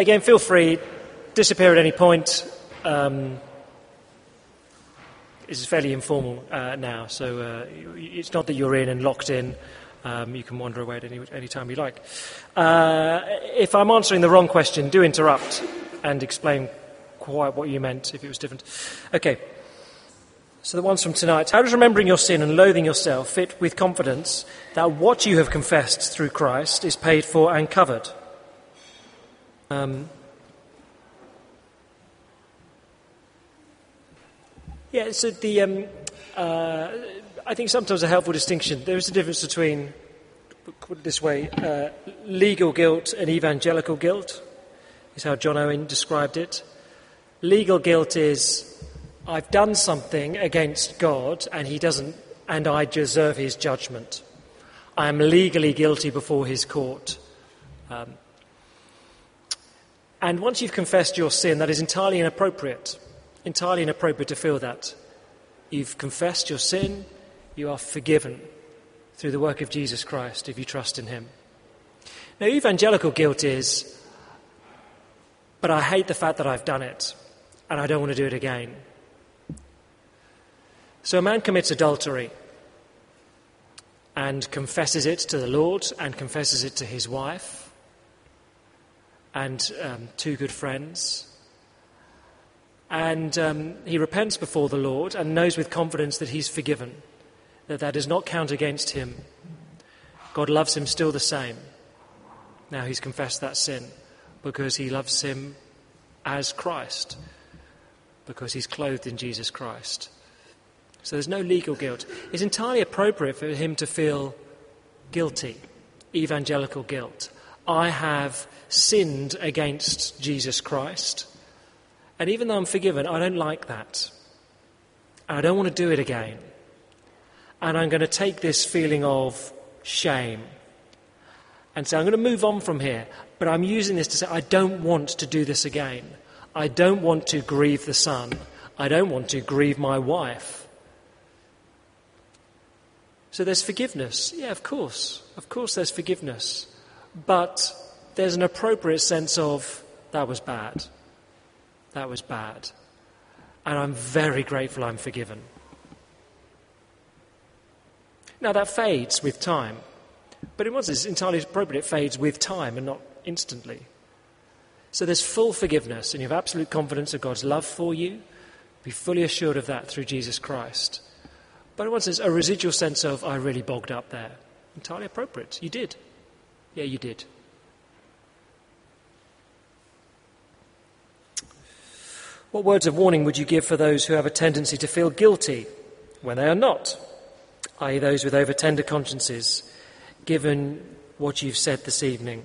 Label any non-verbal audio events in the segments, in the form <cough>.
again, feel free, disappear at any point. Um, this is fairly informal uh, now, so uh, it's not that you're in and locked in. Um, you can wander away at any, any time you like. Uh, if I'm answering the wrong question, do interrupt and explain quite what you meant if it was different. Okay. So the ones from tonight. How does remembering your sin and loathing yourself fit with confidence that what you have confessed through Christ is paid for and covered? Um, yeah, so the, um, uh, I think sometimes a helpful distinction. There is a difference between, put it this way, uh, legal guilt and evangelical guilt, is how John Owen described it. Legal guilt is I've done something against God and he doesn't, and I deserve his judgment. I am legally guilty before his court. Um, and once you've confessed your sin, that is entirely inappropriate. Entirely inappropriate to feel that. You've confessed your sin, you are forgiven through the work of Jesus Christ if you trust in him. Now, evangelical guilt is, but I hate the fact that I've done it and I don't want to do it again. So a man commits adultery and confesses it to the Lord and confesses it to his wife and um, two good friends. And um, he repents before the Lord and knows with confidence that he's forgiven, that that does not count against him. God loves him still the same. Now he's confessed that sin because he loves him as Christ because he's clothed in Jesus Christ. So there's no legal guilt. It's entirely appropriate for him to feel guilty, evangelical guilt. I have sinned against Jesus Christ. And even though I'm forgiven, I don't like that. I don't want to do it again. And I'm going to take this feeling of shame and say, I'm going to move on from here. But I'm using this to say, I don't want to do this again. I don't want to grieve the son. I don't want to grieve my wife. So there's forgiveness. Yeah, of course. Of course there's forgiveness. But there's an appropriate sense of, that was bad. That was bad. And I'm very grateful I'm forgiven. Now that fades with time. But one sense, it's entirely appropriate. It fades with time and not instantly. So there's full forgiveness, and you have absolute confidence of God's love for you. Be fully assured of that through Jesus Christ. But in one sense, a residual sense of, I really bogged up there. Entirely appropriate. You did. Yeah, you did. What words of warning would you give for those who have a tendency to feel guilty when they are not, i.e., those with over tender consciences, given what you've said this evening?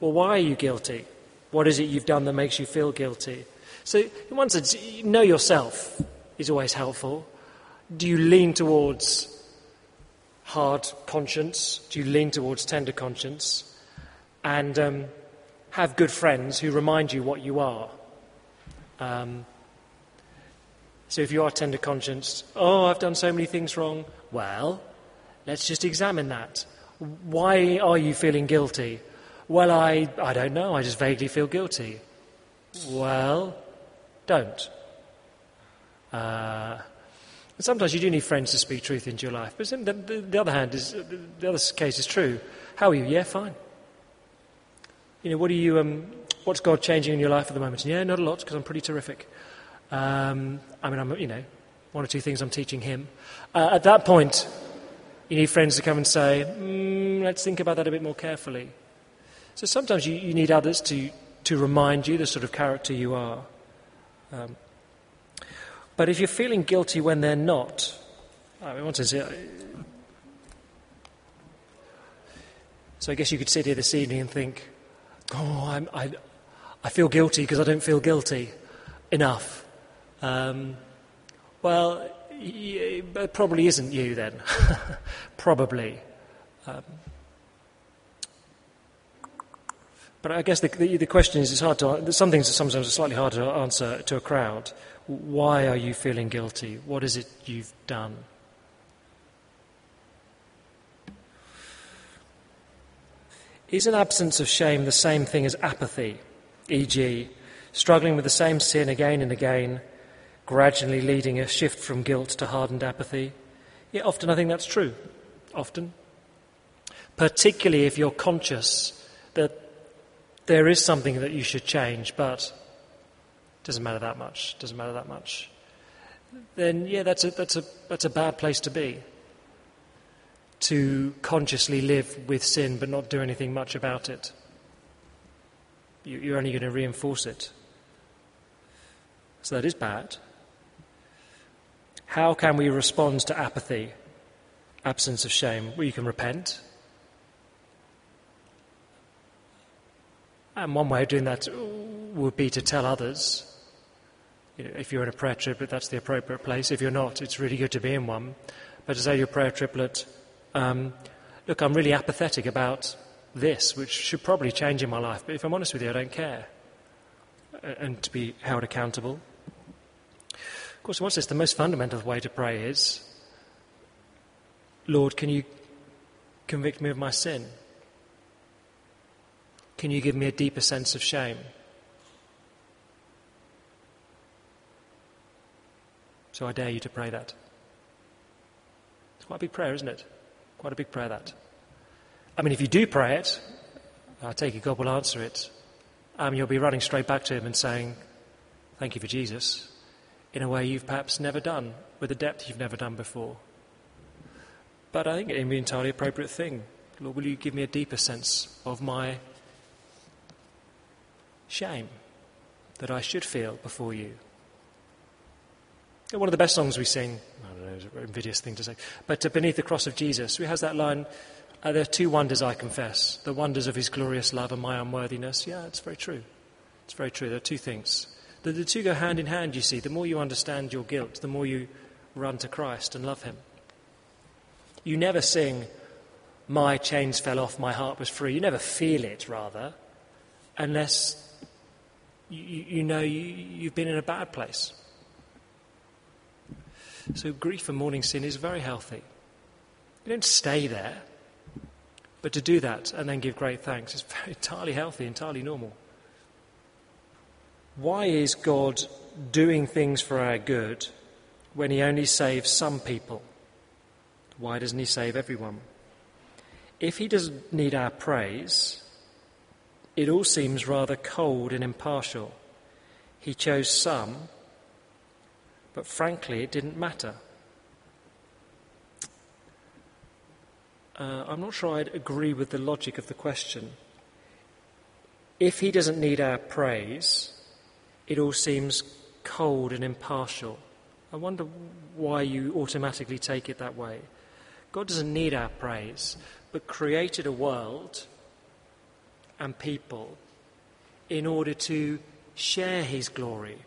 Well, why are you guilty? What is it you've done that makes you feel guilty? So, in one sense, know yourself is always helpful. Do you lean towards hard conscience? Do you lean towards tender conscience? And um, have good friends who remind you what you are. Um, so, if you are tender conscience, oh, I've done so many things wrong, well, let's just examine that. Why are you feeling guilty? Well, I, I don't know. I just vaguely feel guilty. Well, don't. Uh, sometimes you do need friends to speak truth into your life. But the, the, the, other hand is the other case is true. How are you? Yeah, fine. You know, what are you? Um, what's God changing in your life at the moment? Yeah, not a lot because I'm pretty terrific. Um, I mean, I'm you know one or two things I'm teaching Him. Uh, at that point, you need friends to come and say, mm, "Let's think about that a bit more carefully." So sometimes you, you need others to, to remind you the sort of character you are. Um, but if you're feeling guilty when they're not, I mean, what is it? So I guess you could sit here this evening and think, oh, I'm, I, I feel guilty because I don't feel guilty enough. Um, well, it probably isn't you then. <laughs> probably. Um, But I guess the, the, the, question is, it's hard to, some things are sometimes slightly harder to answer to a crowd. Why are you feeling guilty? What is it you've done? Is an absence of shame the same thing as apathy, e.g., struggling with the same sin again and again, gradually leading a shift from guilt to hardened apathy? Yeah, often I think that's true. Often. Particularly if you're conscious that there is something that you should change, but it doesn't matter that much, doesn't matter that much. Then, yeah, that's a, that's a, that's a bad place to be. To consciously live with sin but not do anything much about it. You're only going to reinforce it. So that is bad. How can we respond to apathy, absence of shame? Well, you can repent. And one way of doing that would be to tell others. You know, if you're in a prayer triplet, that's the appropriate place. If you're not, it's really good to be in one. But to say your prayer triplet, um, look, I'm really apathetic about this, which should probably change in my life, but if I'm honest with you, I don't care. And to be held accountable. Of course, what's this? The most fundamental way to pray is Lord, can you convict me of my sin? Can you give me a deeper sense of shame? So I dare you to pray that. It's quite a big prayer, isn't it? Quite a big prayer, that. I mean, if you do pray it, I take it God will answer it. Um, you'll be running straight back to Him and saying, Thank you for Jesus, in a way you've perhaps never done, with a depth you've never done before. But I think it would be an entirely appropriate thing. Lord, will you give me a deeper sense of my shame that I should feel before you. One of the best songs we sing, I don't know, it's an invidious thing to say, but uh, Beneath the Cross of Jesus, we has that line, uh, there are two wonders I confess, the wonders of his glorious love and my unworthiness. Yeah, it's very true. It's very true. There are two things. The, the two go hand in hand, you see. The more you understand your guilt, the more you run to Christ and love him. You never sing, My chains fell off, my heart was free. You never feel it, rather, unless you, you know you, you've been in a bad place. So, grief and mourning sin is very healthy. You don't stay there, but to do that and then give great thanks is <laughs> very, entirely healthy, entirely normal. Why is God doing things for our good when He only saves some people? Why doesn't He save everyone? If He doesn't need our praise, it all seems rather cold and impartial. He chose some, but frankly, it didn't matter. Uh, I'm not sure I'd agree with the logic of the question. If he doesn't need our praise, it all seems cold and impartial. I wonder why you automatically take it that way. God doesn't need our praise, but created a world and people in order to share his glory.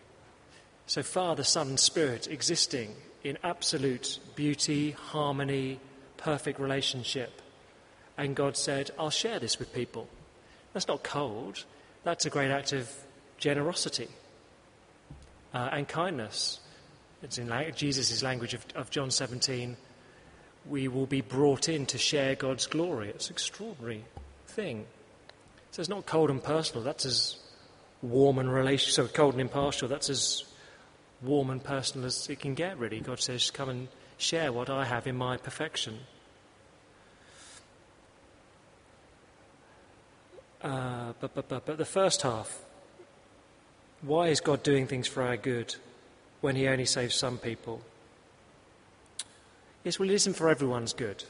So, Father, Son, and Spirit existing in absolute beauty, harmony, perfect relationship. And God said, I'll share this with people. That's not cold, that's a great act of generosity uh, and kindness. It's in Jesus' language of, of John 17. We will be brought in to share God's glory. It's an extraordinary thing. So it's not cold and personal, that's as warm and relation, so cold and impartial, that's as warm and personal as it can get, really. God says, Come and share what I have in my perfection. Uh, but, but, but, but the first half, why is God doing things for our good when He only saves some people? Yes, well, it isn't for everyone's good.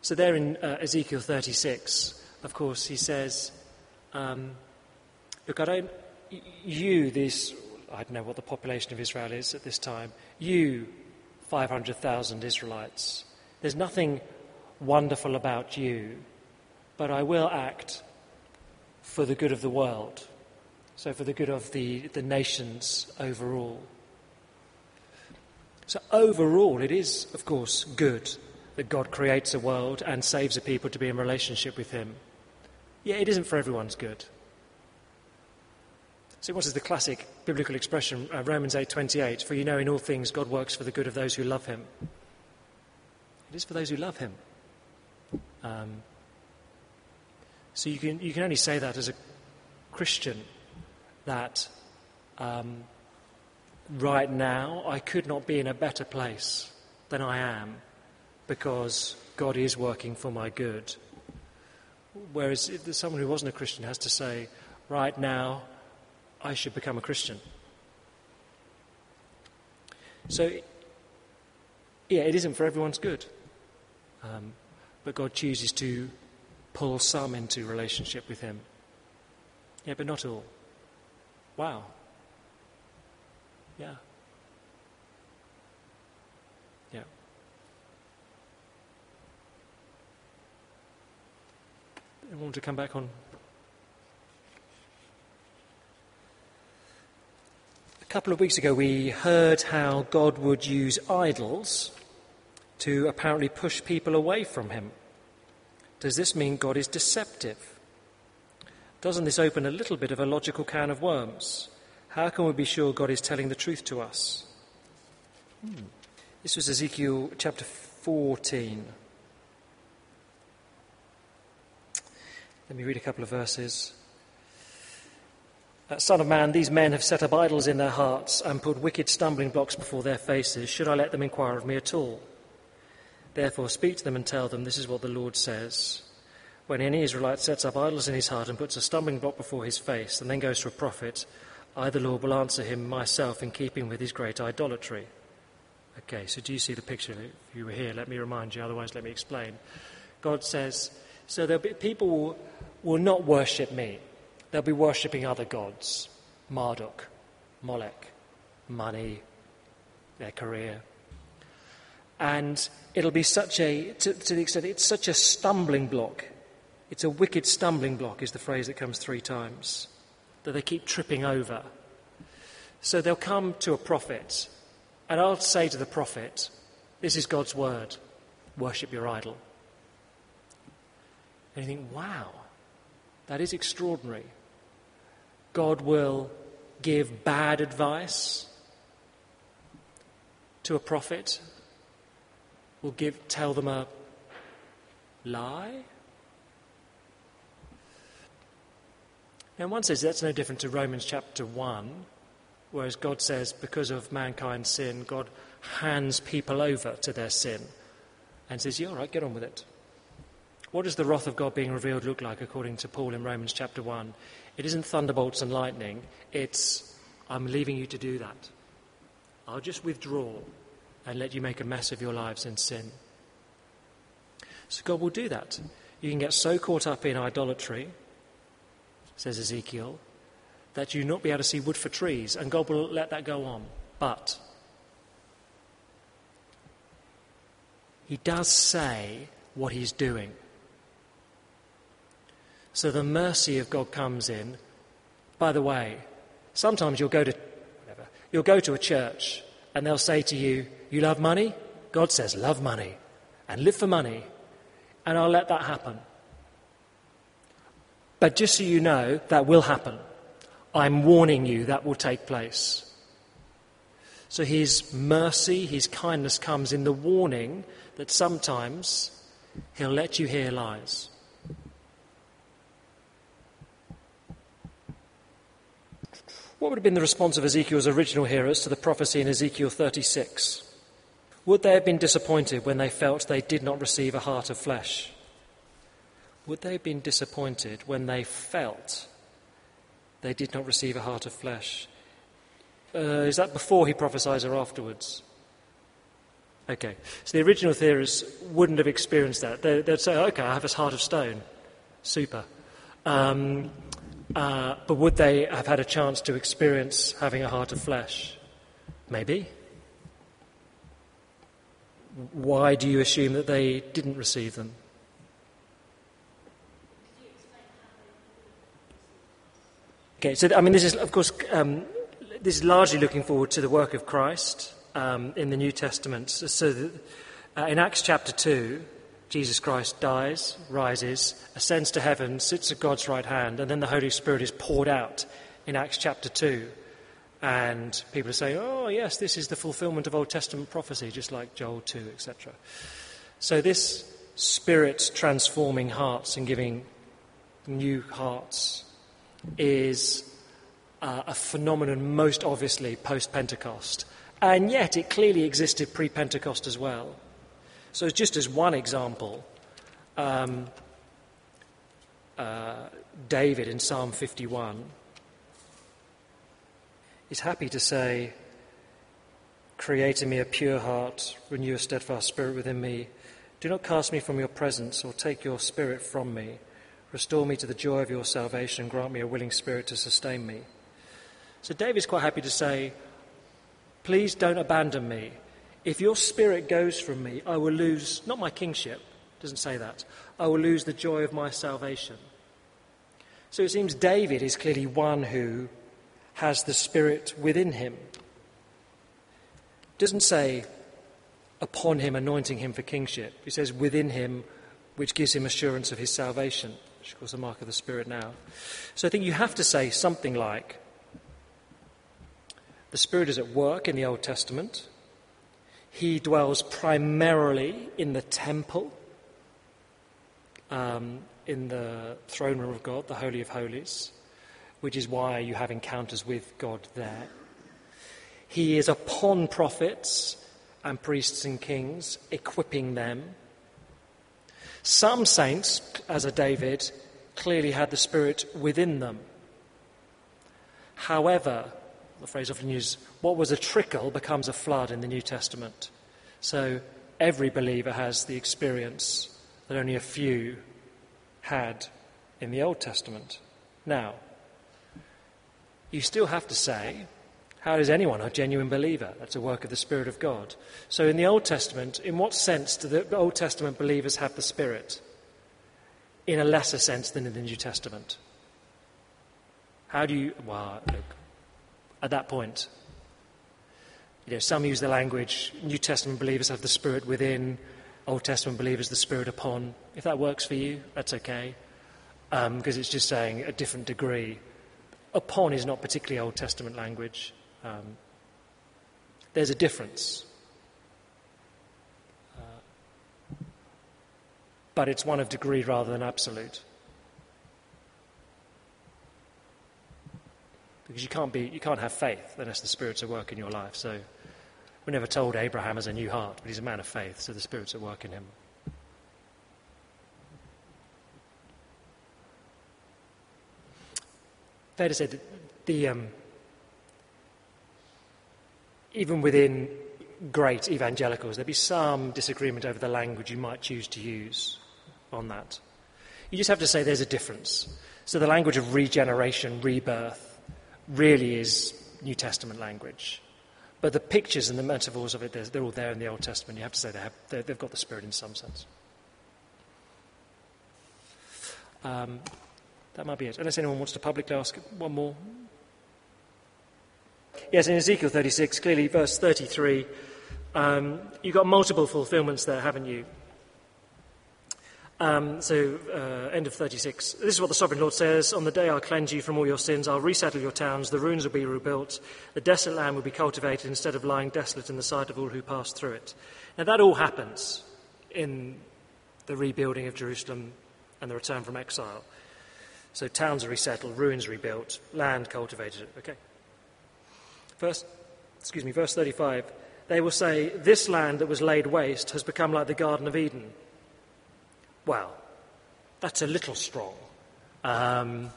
So, there in uh, Ezekiel 36, of course, he says, um, Look, I don't, you, this, I don't know what the population of Israel is at this time, you, 500,000 Israelites, there's nothing wonderful about you, but I will act for the good of the world, so for the good of the, the nations overall. So, overall, it is, of course, good that God creates a world and saves a people to be in relationship with Him. Yeah, it isn't for everyone's good. So what is the classic biblical expression, uh, Romans 8:28, for you know in all things God works for the good of those who love him. It is for those who love him. Um, So you can, you can only say that as a Christian that um, right now I could not be in a better place than I am because God is working for my good. Whereas someone who wasn't a Christian has to say, right now I should become a Christian. So, yeah, it isn't for everyone's good. Um, but God chooses to pull some into relationship with Him. Yeah, but not all. Wow. Yeah. Yeah. Want to come back on. A couple of weeks ago, we heard how God would use idols to apparently push people away from Him. Does this mean God is deceptive? Doesn't this open a little bit of a logical can of worms? How can we be sure God is telling the truth to us? Hmm. This was Ezekiel chapter 14. Let me read a couple of verses. Son of man, these men have set up idols in their hearts and put wicked stumbling blocks before their faces. Should I let them inquire of me at all? Therefore, speak to them and tell them, This is what the Lord says. When any Israelite sets up idols in his heart and puts a stumbling block before his face, and then goes to a prophet, I, the Lord, will answer him myself in keeping with his great idolatry. Okay, so do you see the picture? If you were here, let me remind you, otherwise, let me explain. God says, So there'll be, people will, not worship me, they'll be worshipping other gods Marduk, Molech, money, their career. And it'll be such a, to, to the extent, it's such a stumbling block. It's a wicked stumbling block, is the phrase that comes three times, that they keep tripping over. So they'll come to a prophet, and I'll say to the prophet, This is God's word, worship your idol. And you think, wow, that is extraordinary. God will give bad advice to a prophet will give, tell them a lie? Now, one says that's no different to Romans chapter 1, whereas God says because of mankind's sin, God hands people over to their sin and says, Yeah, all right, get on with it. What does the wrath of God being revealed look like according to Paul in Romans chapter 1? It isn't thunderbolts and lightning, it's, I'm leaving you to do that. I'll just withdraw and let you make a mess of your lives in sin. So God will do that. You can get so caught up in idolatry, says Ezekiel, that you not be able to see wood for trees, and God will let that go on. But He does say what He's doing. So the mercy of God comes in. By the way, sometimes you'll go to whatever, you'll go to a church and they'll say to you, You love money? God says, Love money and live for money, and I'll let that happen. But just so you know, that will happen. I'm warning you that will take place. So his mercy, his kindness comes in the warning that sometimes he'll let you hear lies. What would have been the response of Ezekiel's original hearers to the prophecy in Ezekiel 36? Would they have been disappointed when they felt they did not receive a heart of flesh? Would they have been disappointed when they felt they did not receive a heart of flesh? Uh, is that before he prophesies or afterwards? Okay, so the original theorists wouldn't have experienced that. They, would say, okay, I have a heart of stone. Super. Um, uh, but would they have had a chance to experience having a heart of flesh? Maybe. Why do you assume that they didn't receive them? Okay, so I mean, this is, of course, um, this is largely looking forward to the work of Christ um, in the New Testament. So, that, uh, in Acts chapter 2, Jesus Christ dies, rises, ascends to heaven, sits at God's right hand, and then the Holy Spirit is poured out in Acts chapter 2. And people saying, oh, yes, this is the fulfillment of Old Testament prophecy, just like Joel 2, etc. So, this Spirit transforming hearts and giving new hearts, is uh, a phenomenon most obviously post Pentecost. And yet it clearly existed pre Pentecost as well. So, just as one example, um, uh, David in Psalm 51 is happy to say, Create in me a pure heart, renew a steadfast spirit within me. Do not cast me from your presence or take your spirit from me. Restore me to the joy of your salvation and grant me a willing spirit to sustain me. So David's quite happy to say, Please don't abandon me. If your spirit goes from me, I will lose not my kingship, doesn't say that. I will lose the joy of my salvation. So it seems David is clearly one who has the Spirit within him. Doesn't say upon him, anointing him for kingship. He says within him, which gives him assurance of his salvation, which of course is a mark of the Spirit now. So I think you have to say something like the Spirit is at work in the Old Testament. He dwells primarily in the temple um, in the throne room of God, the Holy of Holies, which is why you have encounters with God there. He is upon prophets and priests and kings, equipping them. Some saints, as a David, clearly had the Spirit within them. However, the phrase often used, what was a trickle becomes a flood in the New Testament. So every believer has the experience that only a few had in the Old Testament. Now, you still have to say, how is anyone a genuine believer? That's a work of the Spirit of God. So, in the Old Testament, in what sense do the Old Testament believers have the Spirit? In a lesser sense than in the New Testament. How do you, well, look, at that point, you know, some use the language New Testament believers have the Spirit within, Old Testament believers the Spirit upon. If that works for you, that's okay, because um, it's just saying a different degree. Upon is not particularly Old Testament language. Um, there's a difference. Uh, but it's one of degree rather than absolute. Because you can't, be, you can't have faith unless the Spirit's at work in your life. So we're never told Abraham has a new heart, but he's a man of faith, so the Spirit's at work in him. Fair to say that the, um, even within great evangelicals, there'd be some disagreement over the language you might choose to use on that. You just have to say there's a difference. So the language of regeneration, rebirth, really is New Testament language. But the pictures and the metaphors of it, they're, they're all there in the Old Testament. You have to say they have, they've got the Spirit in some sense. Um, that might be it. Unless anyone wants to publicly ask one more. Yes, in Ezekiel 36, clearly, verse 33, um, you've got multiple fulfillments there, haven't you? Um, so, uh, end of 36. This is what the sovereign Lord says On the day I'll cleanse you from all your sins, I'll resettle your towns, the ruins will be rebuilt, the desolate land will be cultivated instead of lying desolate in the sight of all who pass through it. Now, that all happens in the rebuilding of Jerusalem and the return from exile. So, towns are resettled, ruins rebuilt, land cultivated. Okay. First, excuse me, verse 35. They will say, This land that was laid waste has become like the Garden of Eden well, that's a little strong. Um,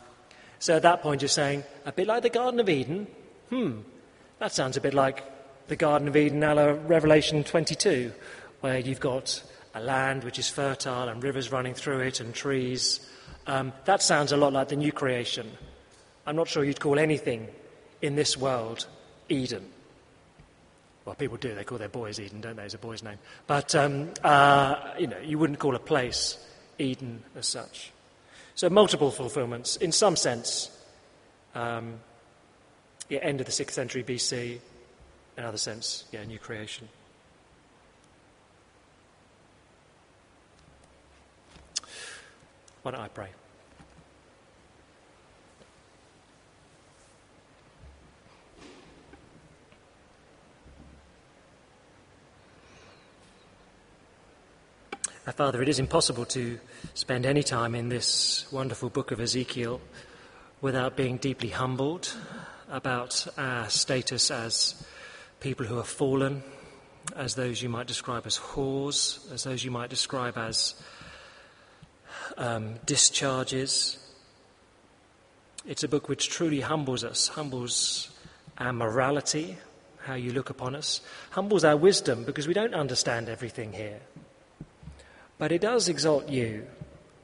so at that point, you're saying, a bit like the Garden of Eden? Hmm, that sounds a bit like the Garden of Eden a la Revelation 22, where you've got a land which is fertile and rivers running through it and trees. Um, that sounds a lot like the new creation. I'm not sure you'd call anything in this world Eden. Well, people do. They call their boys Eden, don't they? It's a boy's name. But, um, uh, you know, you wouldn't call a place Eden as such. So, multiple fulfillments. In some sense, um, yeah, end of the 6th century BC. In other sense, yeah, new creation. Why don't I pray? Father, it is impossible to spend any time in this wonderful book of Ezekiel without being deeply humbled about our status as people who have fallen, as those you might describe as whores, as those you might describe as um, discharges. It's a book which truly humbles us, humbles our morality, how you look upon us, humbles our wisdom because we don't understand everything here. But it does exalt you.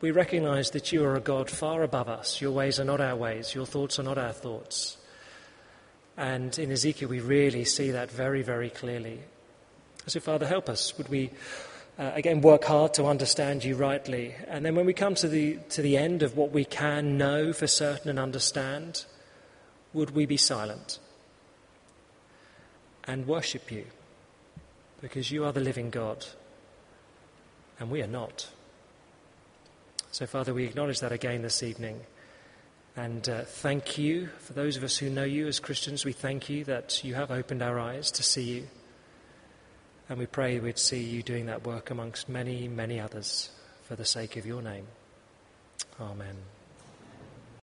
We recognize that you are a God far above us. Your ways are not our ways, your thoughts are not our thoughts. And in Ezekiel, we really see that very, very clearly. So, Father, help us. Would we, uh, again, work hard to understand you rightly? And then when we come to the, to the end of what we can know for certain and understand, would we be silent and worship you? Because you are the living God, and we are not. So, Father, we acknowledge that again this evening. And uh, thank you for those of us who know you as Christians. We thank you that you have opened our eyes to see you. And we pray we'd see you doing that work amongst many, many others for the sake of your name. Amen.